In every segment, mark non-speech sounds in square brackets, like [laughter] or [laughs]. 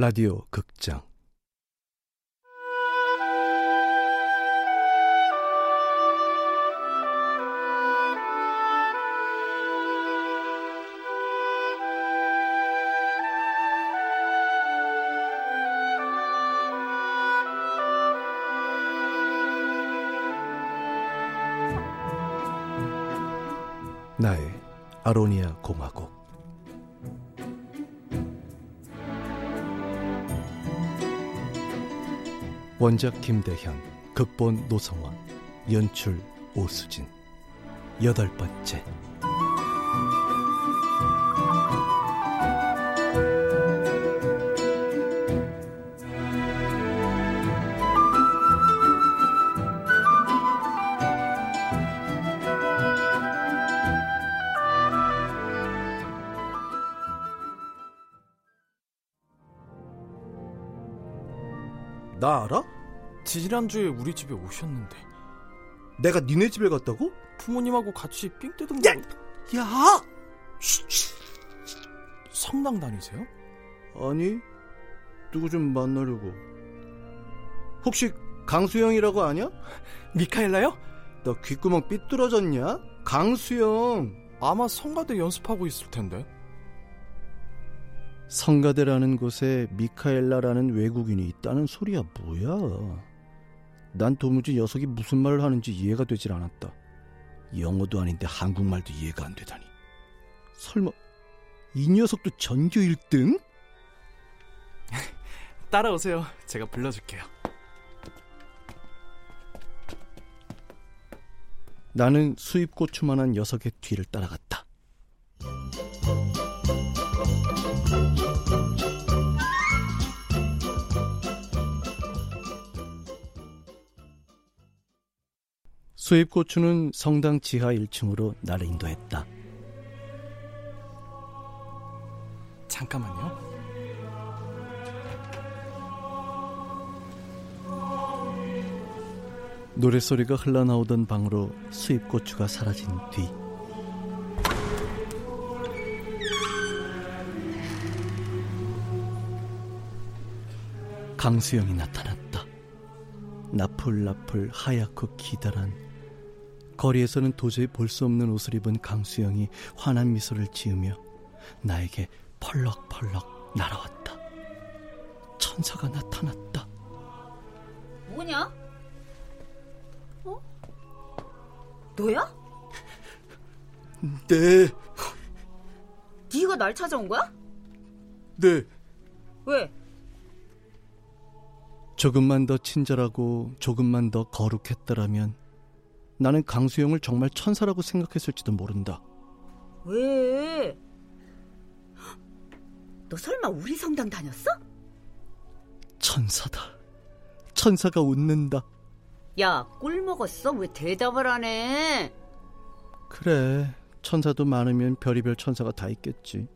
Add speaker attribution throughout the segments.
Speaker 1: 라디오 극장. 나의 아로니아 공화국 원작 김대현, 극본 노성원, 연출 오수진. 여덟 번째
Speaker 2: 지난주에 우리 집에 오셨는데
Speaker 1: 내가 니네 집에 갔다고?
Speaker 2: 부모님하고 같이 삥 뜯은
Speaker 1: 야!
Speaker 2: 거
Speaker 1: 야!
Speaker 2: 성당 다니세요?
Speaker 1: 아니 누구 좀 만나려고 혹시 강수영이라고 아냐? [laughs]
Speaker 2: 미카엘라요?
Speaker 1: 너 귓구멍 삐뚤어졌냐? 강수영
Speaker 2: 아마 성가대 연습하고 있을 텐데
Speaker 1: 성가대라는 곳에 미카엘라라는 외국인이 있다는 소리야 뭐야 난 도무지 녀석이 무슨 말을 하는지 이해가 되질 않았다. 영어도 아닌데 한국말도 이해가 안 되다니. 설마 이 녀석도 전교 1등? [laughs]
Speaker 2: 따라오세요. 제가 불러줄게요.
Speaker 1: 나는 수입 고추만한 녀석의 뒤를 따라갔다 수입고추는 성당 지하 1층으로 나를 인도했다.
Speaker 2: 잠깐만요
Speaker 1: 노랫소리가 흘러나오던 방으로 수입고추가 사라진 뒤 강수영이 나타났다. 나풀나풀 하얗고 기다란 거리에서는 도저히 볼 수 없는 옷을 입은 강수영이 환한 미소를 지으며 나에게 펄럭펄럭 날아왔다. 천사가 나타났다.
Speaker 3: 뭐냐? 어? 너야?
Speaker 1: 네,
Speaker 3: 네가 날 찾아온 거야?
Speaker 1: 네.
Speaker 3: 왜?
Speaker 1: 조금만 더 친절하고 조금만 더 거룩했더라면 나는 강수영을 정말 천사라고 생각했을지도 모른다.
Speaker 3: 왜? 너 설마 우리 성당 다녔어?
Speaker 1: 천사다. 천사가 웃는다.
Speaker 3: 야, 꿀 먹었어? 왜 대답을 안 해?
Speaker 1: 그래. 천사도 많으면 별의별 천사가 다 있겠지.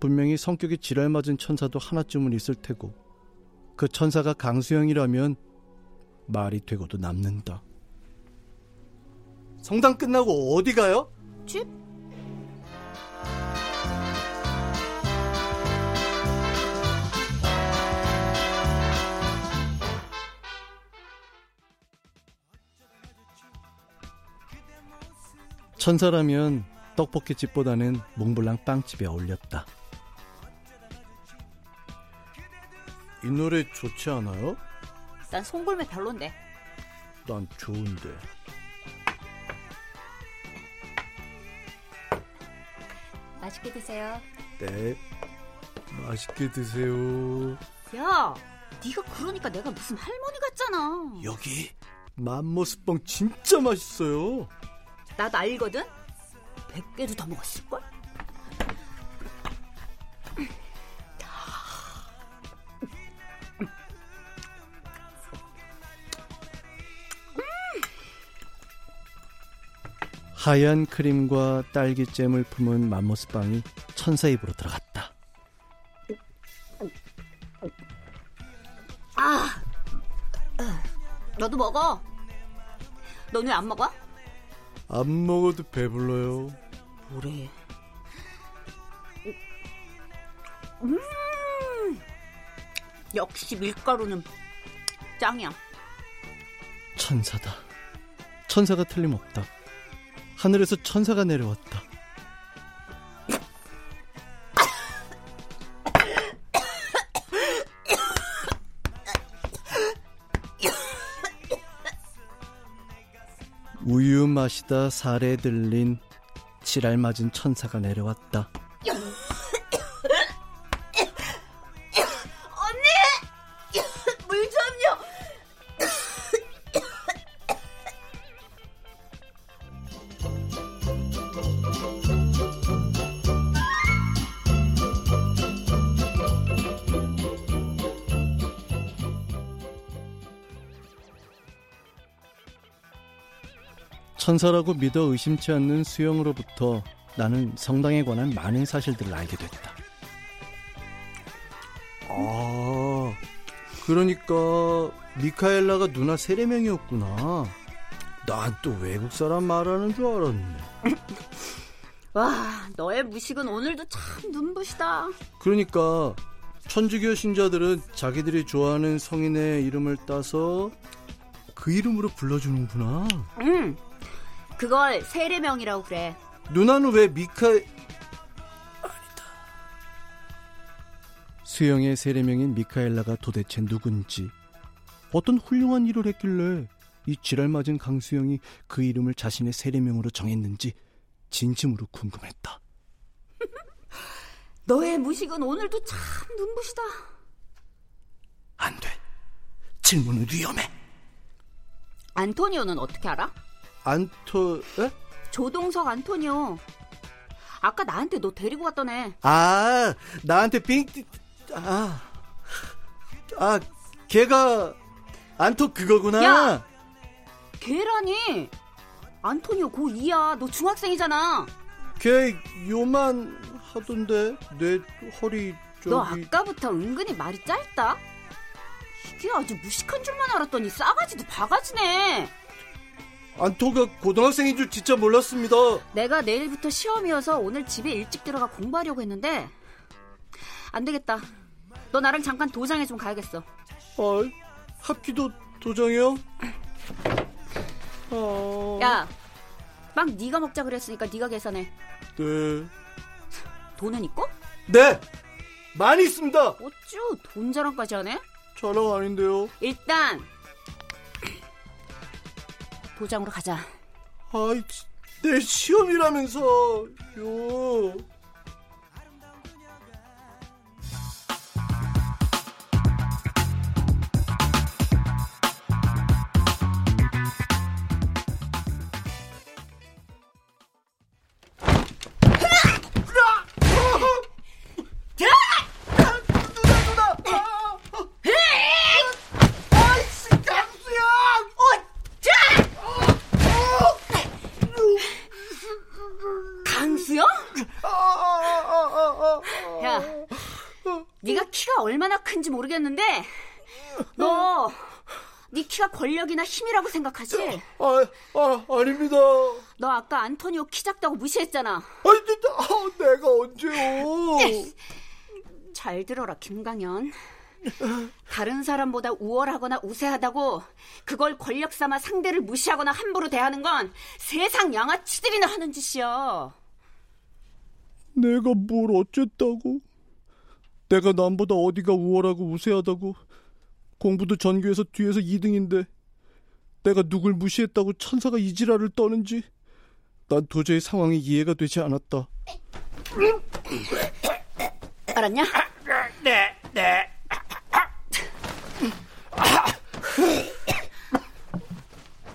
Speaker 1: 분명히 성격이 지랄 맞은 천사도 하나쯤은 있을 테고. 그 천사가 강수영이라면 말이 되고도 남는다. 성당 끝나고 어디 가요?
Speaker 3: 집?
Speaker 1: 천사라면 떡볶이집보다는 몽블랑 빵집에 어울렸다. 이 노래 좋지 않아요?
Speaker 3: 난 송골매 별론데.
Speaker 1: 난 좋은데.
Speaker 3: 맛있게 드세요.
Speaker 1: 네. 맛있게 드세요.
Speaker 3: 야, 네가 그러니까 내가 무슨 할머니 같잖아.
Speaker 1: 여기 맘모스빵 진짜 맛있어요.
Speaker 3: 나도 알거든? 100개도 더 먹었을걸?
Speaker 1: 하얀 크림과 딸기잼을 품은 맘모스 빵이 천사 입으로 들어갔다.
Speaker 3: 아, 너도 먹어. 너는 왜안 먹어?
Speaker 1: 안 먹어도 배불러요.
Speaker 3: 뭐래? 음, 역시 밀가루는 짱이야.
Speaker 1: 천사다. 천사가 틀림없다. 하늘에서 천사가 내려왔다. 우유 마시다 살에 들린 지랄 맞은 천사가 내려왔다. 천사라고 믿어 의심치 않는 수영으로부터 나는 성당에 관한 많은 사실들을 알게 됐다. 아, 그러니까 미카엘라가 누나 세례명이었구나. 난 또 외국 사람 말하는 줄 알았네. [laughs]
Speaker 3: 와, 너의 무식은 오늘도 참 눈부시다.
Speaker 1: 그러니까 천주교 신자들은 자기들이 좋아하는 성인의 이름을 따서 그 이름으로 불러주는구나.
Speaker 3: 응, 그걸 세례명이라고 그래.
Speaker 1: 누나는 왜 미카 아니다. 수영의 세례명인 미카엘라가 도대체 누군지 어떤 훌륭한 일을 했길래 이 지랄 맞은 강수영이 그 이름을 자신의 세례명으로 정했는지 진심으로 궁금했다. [laughs]
Speaker 3: 너의 무식은 오늘도 참 눈부시다.
Speaker 1: 안 돼. 질문은 위험해.
Speaker 3: 안토니오는 어떻게 알아?
Speaker 1: 안토, 에?
Speaker 3: 조동석 안토니오. 아까 나한테 너 데리고 갔던 애.
Speaker 1: 아, 나한테 빙, 아, 아, 걔가 안토 그거구나.
Speaker 3: 야! 걔라니. 안토니오 고2야. 너 중학생이잖아.
Speaker 1: 걔 요만 하던데 내 허리 저기
Speaker 3: 너 아까부터 은근히 말이 짧다. 이게 아주 무식한 줄만 알았더니 싸가지도 바가지네.
Speaker 1: 안토가 고등학생인 줄 진짜 몰랐습니다.
Speaker 3: 내가 내일부터 시험이어서 오늘 집에 일찍 들어가 공부하려고 했는데 안 되겠다. 너 나랑 잠깐 도장에 좀 가야겠어.
Speaker 1: 아, 합기도 도장이요? 아...
Speaker 3: 야, 빵 네가 먹자 그랬으니까 네가 계산해.
Speaker 1: 네.
Speaker 3: 돈은 있고?
Speaker 1: 네. 많이 있습니다.
Speaker 3: 어쭈 돈 자랑까지 하네?
Speaker 1: 자랑 아닌데요.
Speaker 3: 일단 도장으로 가자.
Speaker 1: 아이, 내 시험이라면서 요.
Speaker 3: 네 키가 권력이나 힘이라고 생각하지?
Speaker 1: 아, 아, 아닙니다.
Speaker 3: 너 아까 안토니오 키 작다고 무시했잖아.
Speaker 1: 아니, 진짜, 아, 내가 언제요?
Speaker 3: 잘 들어라, 김강현. 다른 사람보다 우월하거나 우세하다고 그걸 권력 삼아 상대를 무시하거나 함부로 대하는 건 세상 양아치들이나 하는 짓이야.
Speaker 1: 내가 뭘 어쨌다고? 내가 남보다 어디가 우월하고 우세하다고? 공부도 전교에서 뒤에서 2등인데 내가 누굴 무시했다고 천사가 이 지랄을 떠는지 난 도저히 상황이 이해가 되지 않았다.
Speaker 3: 알았냐?
Speaker 2: 네, 네.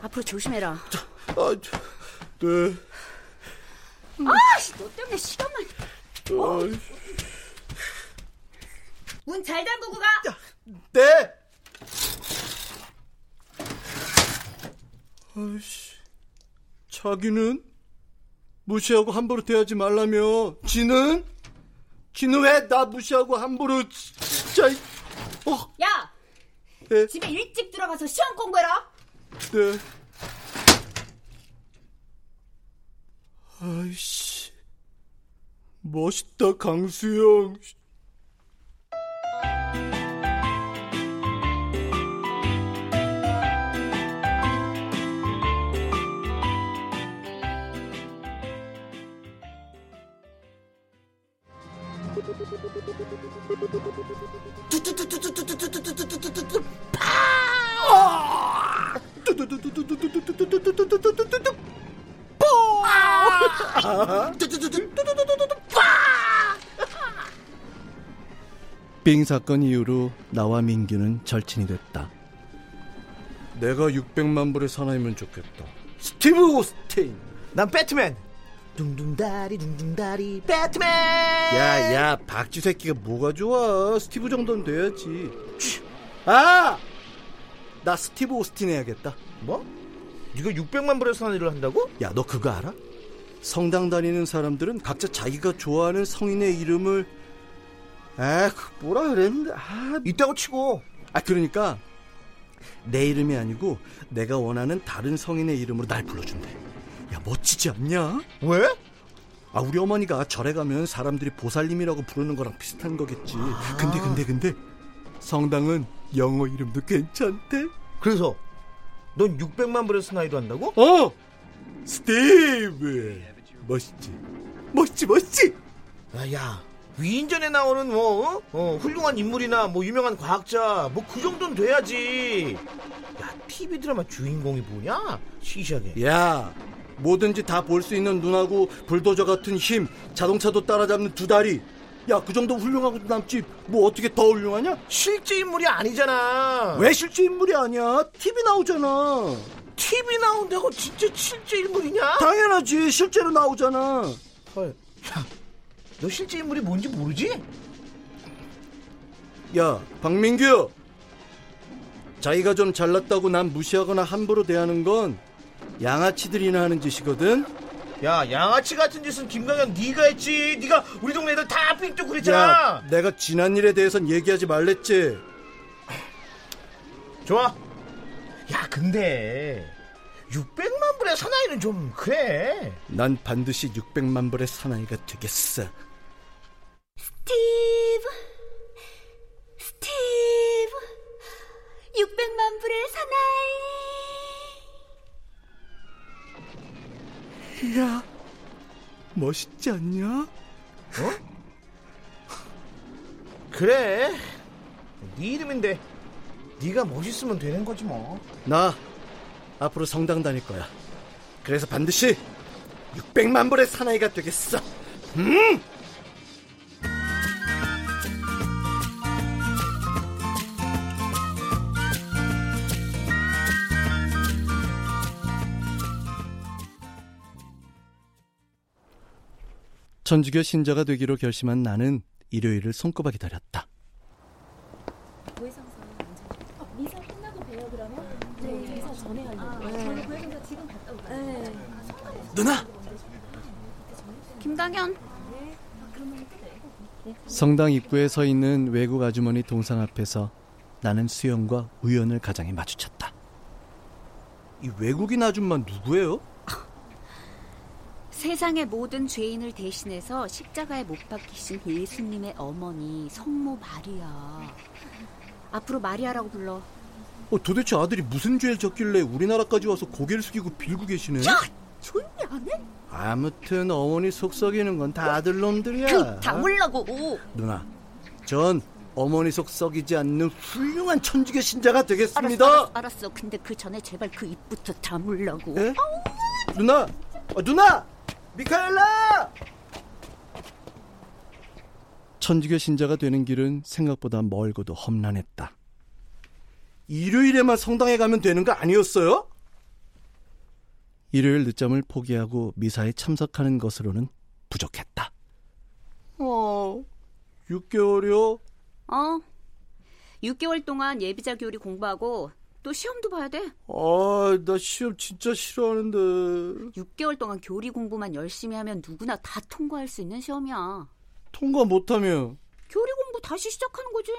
Speaker 3: 앞으로 조심해라.
Speaker 1: 아, 저, 네.
Speaker 3: 아씨, 너 때문에 시간만.
Speaker 1: 아,
Speaker 3: 문잘 잠그고 가.
Speaker 1: 네. 아이씨, 자기는 무시하고 함부로 대하지 말라며. 지는? 지는 왜 나 무시하고 함부로 진짜? 어,
Speaker 3: 야,
Speaker 1: 네,
Speaker 3: 집에 일찍 들어가서 시험 공부해라.
Speaker 1: 네. 아이씨, 멋있다 강수영. 빙 사건 이후로 나와 민규는 절친이 됐다. 내가 600만 불의 사나이면 좋겠다. 스티브 오스틴.
Speaker 4: 난 배트맨. 둥둥다리 둥둥다리 배트맨.
Speaker 1: 야야 박쥐 새끼가 뭐가 좋아? 스티브 정도는 돼야지. 아, 나 스티브 오스틴 해야겠다.
Speaker 4: 뭐? 네가 600만 불의 사나이를 한다고?
Speaker 1: 야 너 그거 알아? 성당 다니는 사람들은 각자 자기가 좋아하는 성인의 이름을 아, 그 뭐라 그랬는데 아,
Speaker 4: 있다고 치고.
Speaker 1: 아 그러니까 내 이름이 아니고 내가 원하는 다른 성인의 이름으로 날 불러준대. 야 멋지지 않냐?
Speaker 4: 왜?
Speaker 1: 아 우리 어머니가 절에 가면 사람들이 보살님이라고 부르는 거랑 비슷한 거겠지. 근데 근데 근데 성당은 영어 이름도 괜찮대.
Speaker 4: 그래서 넌 600만 불의 사나이도 한다고?
Speaker 1: 어, 스티브 멋있지, 멋있지, 멋있지.
Speaker 4: 아, 야, 위인전에 나오는 뭐 어? 어, 훌륭한 인물이나 뭐 유명한 과학자 뭐 그 정도는 돼야지. 야, TV 드라마 주인공이 뭐냐? 시시하게.
Speaker 1: 야, 뭐든지 다 볼 수 있는 눈하고 불도저 같은 힘, 자동차도 따라잡는 두 다리. 야, 그 정도 훌륭하고도 남지. 뭐 어떻게 더 훌륭하냐?
Speaker 4: 실제 인물이 아니잖아.
Speaker 1: 왜 실제 인물이 아니야? TV 나오잖아.
Speaker 4: TV 나온다고 진짜 실제 인물이냐?
Speaker 1: 당연하지. 실제로 나오잖아.
Speaker 4: 헐. 야, 너 실제 인물이 뭔지 모르지?
Speaker 1: 야, 박민규. 자기가 좀 잘났다고 남 무시하거나 함부로 대하는 건 양아치들이나 하는 짓이거든.
Speaker 4: 야, 양아치 같은 짓은 김강현 네가 했지. 네가 우리 동네 애들 다 삥쭉 그랬잖아.
Speaker 1: 야, 내가 지난 일에 대해선 얘기하지 말랬지.
Speaker 4: 좋아. 야, 근데 600만 불의 사나이는 좀 그래.
Speaker 1: 난 반드시 600만 불의 사나이가 되겠어. 멋있지 않냐? [laughs]
Speaker 4: 그래. 네 이름인데 네가 멋있으면 되는 거지 뭐.
Speaker 1: 나 앞으로 성당 다닐 거야. 그래서 반드시 600만 불의 사나이가 되겠어. 음! 천주교 신자가 되기로 결심한 나는 일요일을 손꼽아 기다렸다.
Speaker 5: 미사 끝나고 봬요 그러면? 네, 미사 전에 하려고. 저는 고해성사 지금 갔다 오거든요.
Speaker 1: 누나!
Speaker 3: 김강현,
Speaker 1: 성당 입구에 서 있는 외국 아주머니 동상 앞에서 나는 수영과 우연을 가장에 마주쳤다. 이 외국인 아줌마 누구예요?
Speaker 3: 세상의 모든 죄인을 대신해서 십자가에 못 박히신 예수님의 어머니 성모 마리아. 앞으로 마리아라고 불러.
Speaker 1: 어, 도대체 아들이 무슨 죄를 졌길래 우리나라까지 와서 고개를 숙이고 빌고 계시네?
Speaker 3: 조용히 안 해?
Speaker 1: 아무튼 어머니 속 썩이는 건 다 아들놈들이야.
Speaker 3: 그 다물라고.
Speaker 1: 누나, 전 어머니 속 썩이지 않는 훌륭한 천주교 신자가 되겠습니다.
Speaker 3: 알았어, 알았어, 알았어. 근데 그 전에 제발 그 입부터 다물라고.
Speaker 1: 예? 누나, 어, 누나, 미카엘라. 천주교 신자가 되는 길은 생각보다 멀고도 험난했다. 일요일에만 성당에 가면 되는 거 아니었어요? 일요일 늦잠을 포기하고 미사에 참석하는 것으로는 부족했다. 어, 6개월이요?
Speaker 3: 어. 6개월 동안 예비자 교리 공부하고 또 시험도 봐야 돼.
Speaker 1: 아, 나 시험 진짜 싫어하는데.
Speaker 3: 6개월 동안 교리 공부만 열심히 하면 누구나 다 통과할 수 있는 시험이야.
Speaker 1: 통과 못하면
Speaker 3: 교리 공부 다시 시작하는 거지.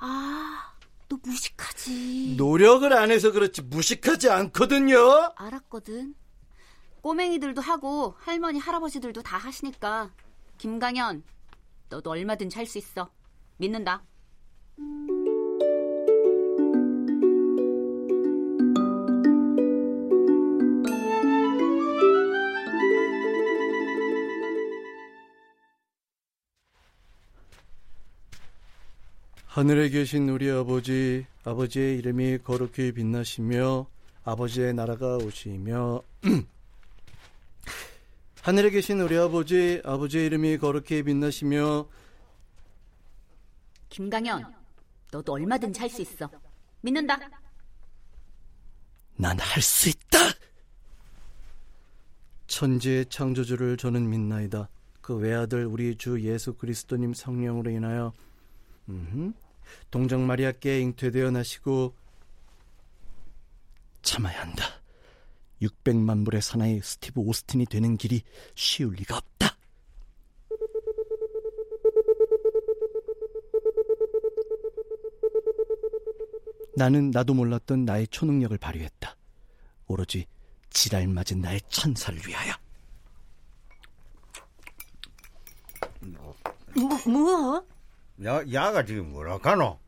Speaker 3: 아, 너 무식하지.
Speaker 1: 노력을 안 해서 그렇지 무식하지 않거든요.
Speaker 3: 알았거든. 꼬맹이들도 하고 할머니 할아버지들도 다 하시니까 김강현 너도 얼마든지 할 수 있어. 믿는다.
Speaker 1: 하늘에 계신 우리 아버지, 아버지의 이름이 거룩히 빛나시며 아버지의 나라가 오시며 [clears throat] 하늘에 계신 우리 아버지, 아버지의 이름이 거룩히 빛나시며
Speaker 3: 김강현, 너도 얼마든지 할 수 있어. 믿는다.
Speaker 1: 난 할 수 있다. 천지의 창조주를 저는 믿나이다. 그 외아들 우리 주 예수 그리스도님 성령으로 인하여 음흠, 동정 마리아께 잉태되어 나시고 참아야 한다. 600만 불의 사나이 스티브 오스틴이 되는 길이 쉬울 리가 없다. 나는 나도 몰랐던 나의 초능력을 발휘했다. 오로지 지랄 맞은 나의 천사를 위하여.
Speaker 6: 뭐, 뭐?
Speaker 7: 야, 야가 지금 뭐라 카노?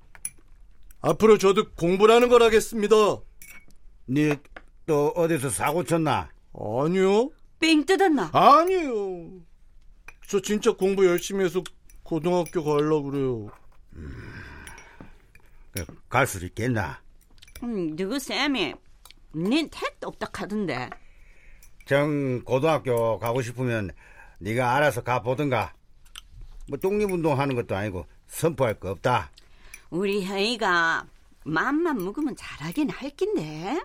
Speaker 1: 앞으로 저도 공부라는 걸 하겠습니다.
Speaker 7: 니또 어디서 사고 쳤나?
Speaker 1: 아니요.
Speaker 6: 삥 뜯었나?
Speaker 1: 아니요. 저 진짜 공부 열심히 해서 고등학교 가려고 그래요.
Speaker 7: 그, 갈수 있겠나?
Speaker 6: 음, 누구 쌤이? 닌 택도 없다 카던데.
Speaker 7: 정 고등학교 가고 싶으면 네가 알아서 가 보든가. 뭐 독립운동 하는 것도 아니고 선포할 거 없다.
Speaker 6: 우리 형이가 맘만 먹으면 잘하긴 할 낀데.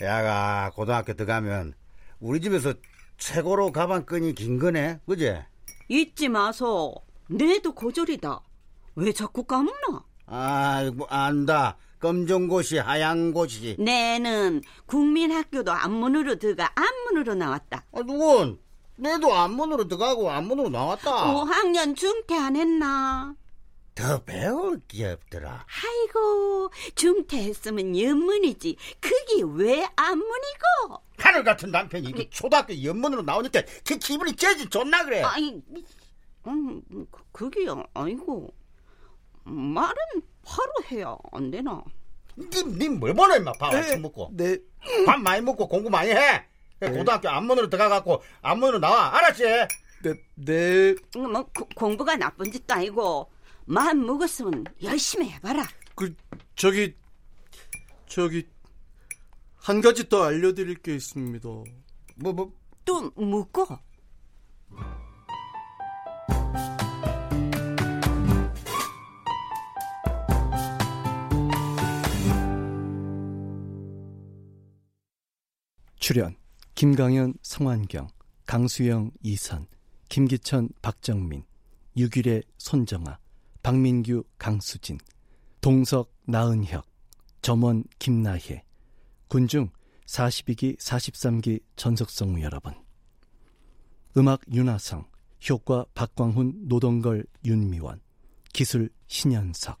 Speaker 7: 야가 고등학교 들어가면 우리 집에서 최고로 가방끈이 긴 거네, 그제?
Speaker 6: 잊지 마소. 내도 고졸이다. 왜 자꾸 까먹나?
Speaker 7: 아이고 안다. 검정 고시 하얀 고시.
Speaker 6: 내는 국민학교도 안문으로 들어가 안문으로 나왔다.
Speaker 7: 아, 누군? 내도 안문으로 들어가고 안문으로 나왔다.
Speaker 6: 5학년 중퇴 안 했나?
Speaker 7: 더 배울 게 없더라.
Speaker 6: 아이고 중퇴했으면 연문이지. 그게 왜 안문이고?
Speaker 7: 하늘 같은 남편이 그 초등학교 연문으로 나오니까 그 기분이 제지 좋나 그래.
Speaker 6: 아이, 음, 그- 그게 아니고 말은 바로 해야 안 되나?
Speaker 7: 님뭘 보나 임마 밥 아침 먹고
Speaker 1: 네,
Speaker 7: 밥 많이 먹고 공부 많이 해. 고등학교 안문으로 들어가갖고 안문으로 나와 알았지?
Speaker 1: 네, 네.
Speaker 6: 음, 뭐 고- 공부가 나쁜 짓도 아니고 마음 먹었으면 열심히 해봐라.
Speaker 1: 그 저기 저기 한 가지 더 알려드릴 게 있습니다.
Speaker 7: 뭐 뭐.
Speaker 6: 또 묻고
Speaker 1: 출연 김강현, 성환경, 강수영, 이선, 김기천, 박정민, 유길의 손정아, 박민규, 강수진, 동석, 나은혁, 점원, 김나혜, 군중 42기, 43기 전석성우 여러분. 음악 윤하성, 효과 박광훈, 노동걸, 윤미원, 기술 신현석.